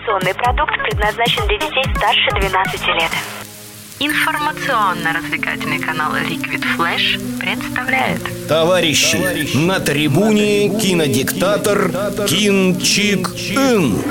Информационный продукт предназначен для детей старше 12 лет. Информационно-развлекательный канал Liquid Flash представляет Товарищи, на трибуне кинодиктатор Кин Чик Ин.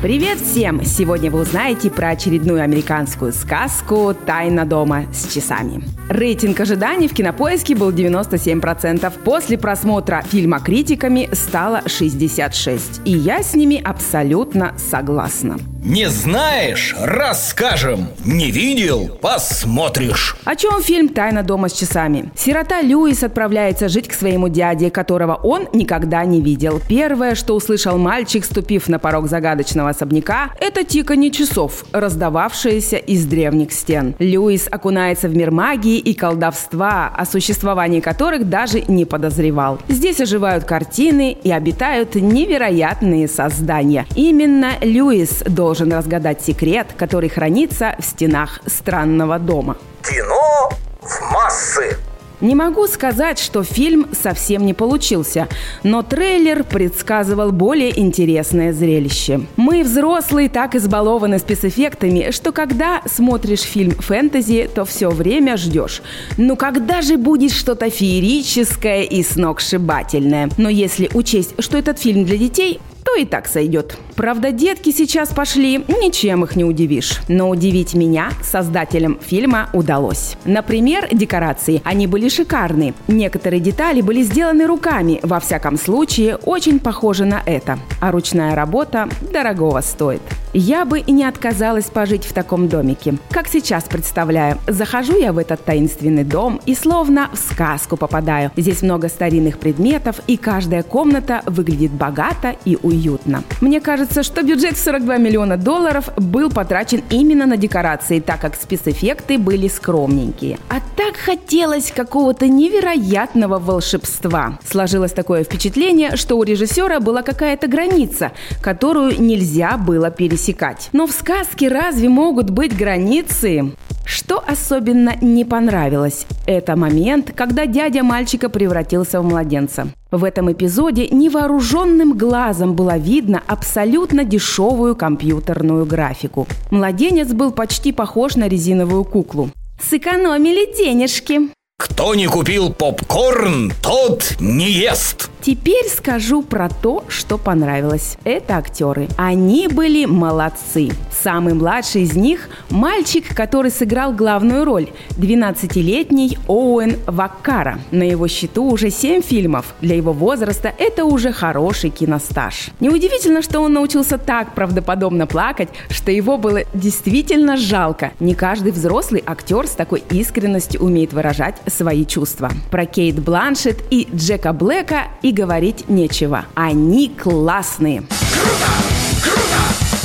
Привет всем! Сегодня вы узнаете про очередную американскую сказку «Тайна дома с часами». Рейтинг ожиданий в кинопоиске был 97%. После просмотра фильма критиками стало 66%. И я с ними абсолютно согласна. Не знаешь? Расскажем. Не видел? Посмотришь. О чем фильм «Тайна дома с часами»? Сирота Льюис отправляется жить к своему дяде, которого он никогда не видел. Первое, что услышал мальчик, ступив на порог загадочного особняка, это тиканье часов, раздававшиеся из древних стен. Льюис окунается в мир магии и колдовства, о существовании которых даже не подозревал. Здесь оживают картины и обитают невероятные создания. Именно Льюис должен разгадать секрет, который хранится в стенах странного дома. Кино в массы. Не могу сказать, что фильм совсем не получился, но трейлер предсказывал более интересное зрелище. Мы, взрослые, так избалованы спецэффектами, что когда смотришь фильм фэнтези, то все время ждешь. Ну когда же будет что-то феерическое и сногсшибательное? Но если учесть, что этот фильм для детей, то и так сойдет. Правда, детки сейчас пошли, ничем их не удивишь. Но удивить меня создателям фильма удалось. Например, декорации. Они были шикарны. Некоторые детали были сделаны руками. Во всяком случае, очень похожи на это. А ручная работа дорогого стоит. Я бы и не отказалась пожить в таком домике. Как сейчас представляю, захожу я в этот таинственный дом и словно в сказку попадаю. Здесь много старинных предметов, и каждая комната выглядит богато и уютно. Мне кажется, что бюджет в 42 миллиона долларов был потрачен именно на декорации, так как спецэффекты были скромненькие. А так хотелось какого-то невероятного волшебства. Сложилось такое впечатление, что у режиссера была какая-то граница, которую нельзя было пересечь пересекать. Но в сказке разве могут быть границы? Что особенно не понравилось? Это момент, когда дядя мальчика превратился в младенца. В этом эпизоде невооруженным глазом было видно абсолютно дешевую компьютерную графику. Младенец был почти похож на резиновую куклу. Сэкономили денежки. Кто не купил попкорн, тот не ест. Теперь скажу про то, что понравилось. Это актеры. Они были молодцы. Самый младший из них – мальчик, который сыграл главную роль – 12-летний Оуэн Ваккара. На его счету уже 7 фильмов. Для его возраста это уже хороший киностаж. Неудивительно, что он научился так правдоподобно плакать, что его было действительно жалко. Не каждый взрослый актер с такой искренностью умеет выражать свои чувства. Про Кейт Бланшет и Джека Блэка и говорить нечего. Они классные. Круто!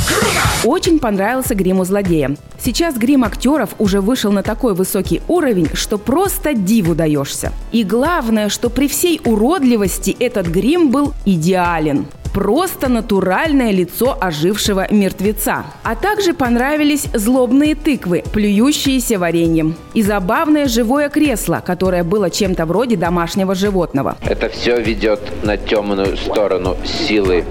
Круто! Очень понравился грим у злодея. Сейчас грим актеров уже вышел на такой высокий уровень, что просто диву даешься. И главное, что при всей уродливости этот грим был идеален просто натуральное лицо ожившего мертвеца. А также понравились злобные тыквы, плюющиеся вареньем. И забавное живое кресло, которое было чем-то вроде домашнего животного. Это все ведет на темную сторону силы.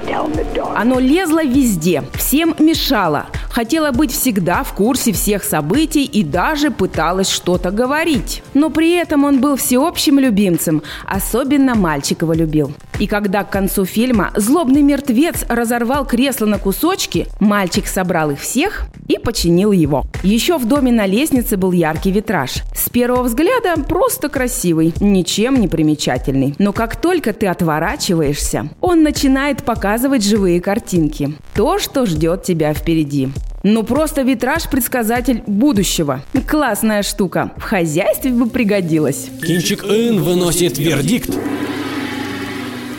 Оно лезло везде, всем мешало, хотела быть всегда в курсе всех событий и даже пыталась что-то говорить. Но при этом он был всеобщим любимцем, особенно мальчик его любил. И когда к концу фильма злобный мертвец разорвал кресло на кусочки, мальчик собрал их всех и починил его. Еще в доме на лестнице был яркий витраж. С первого взгляда просто красивый, ничем не примечательный. Но как только ты отворачиваешься, он начинает показывать живые картинки. То, что ждет тебя впереди. Ну просто витраж-предсказатель будущего. Классная штука. В хозяйстве бы пригодилась. Кинчик Ин выносит вердикт.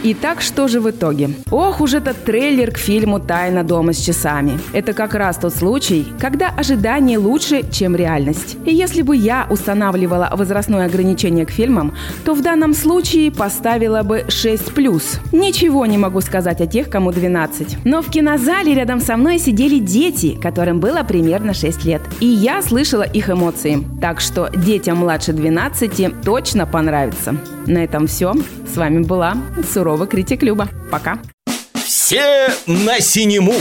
Итак, что же в итоге? Ох уж этот трейлер к фильму «Тайна дома с часами». Это как раз тот случай, когда ожидание лучше, чем реальность. И если бы я устанавливала возрастное ограничение к фильмам, то в данном случае поставила бы 6+. Ничего не могу сказать о тех, кому 12. Но в кинозале рядом со мной сидели дети, которым было примерно 6 лет. И я слышала их эмоции. Так что детям младше 12 точно понравится. На этом все. С вами была Сурова Критик Люба. Пока. Все на синему.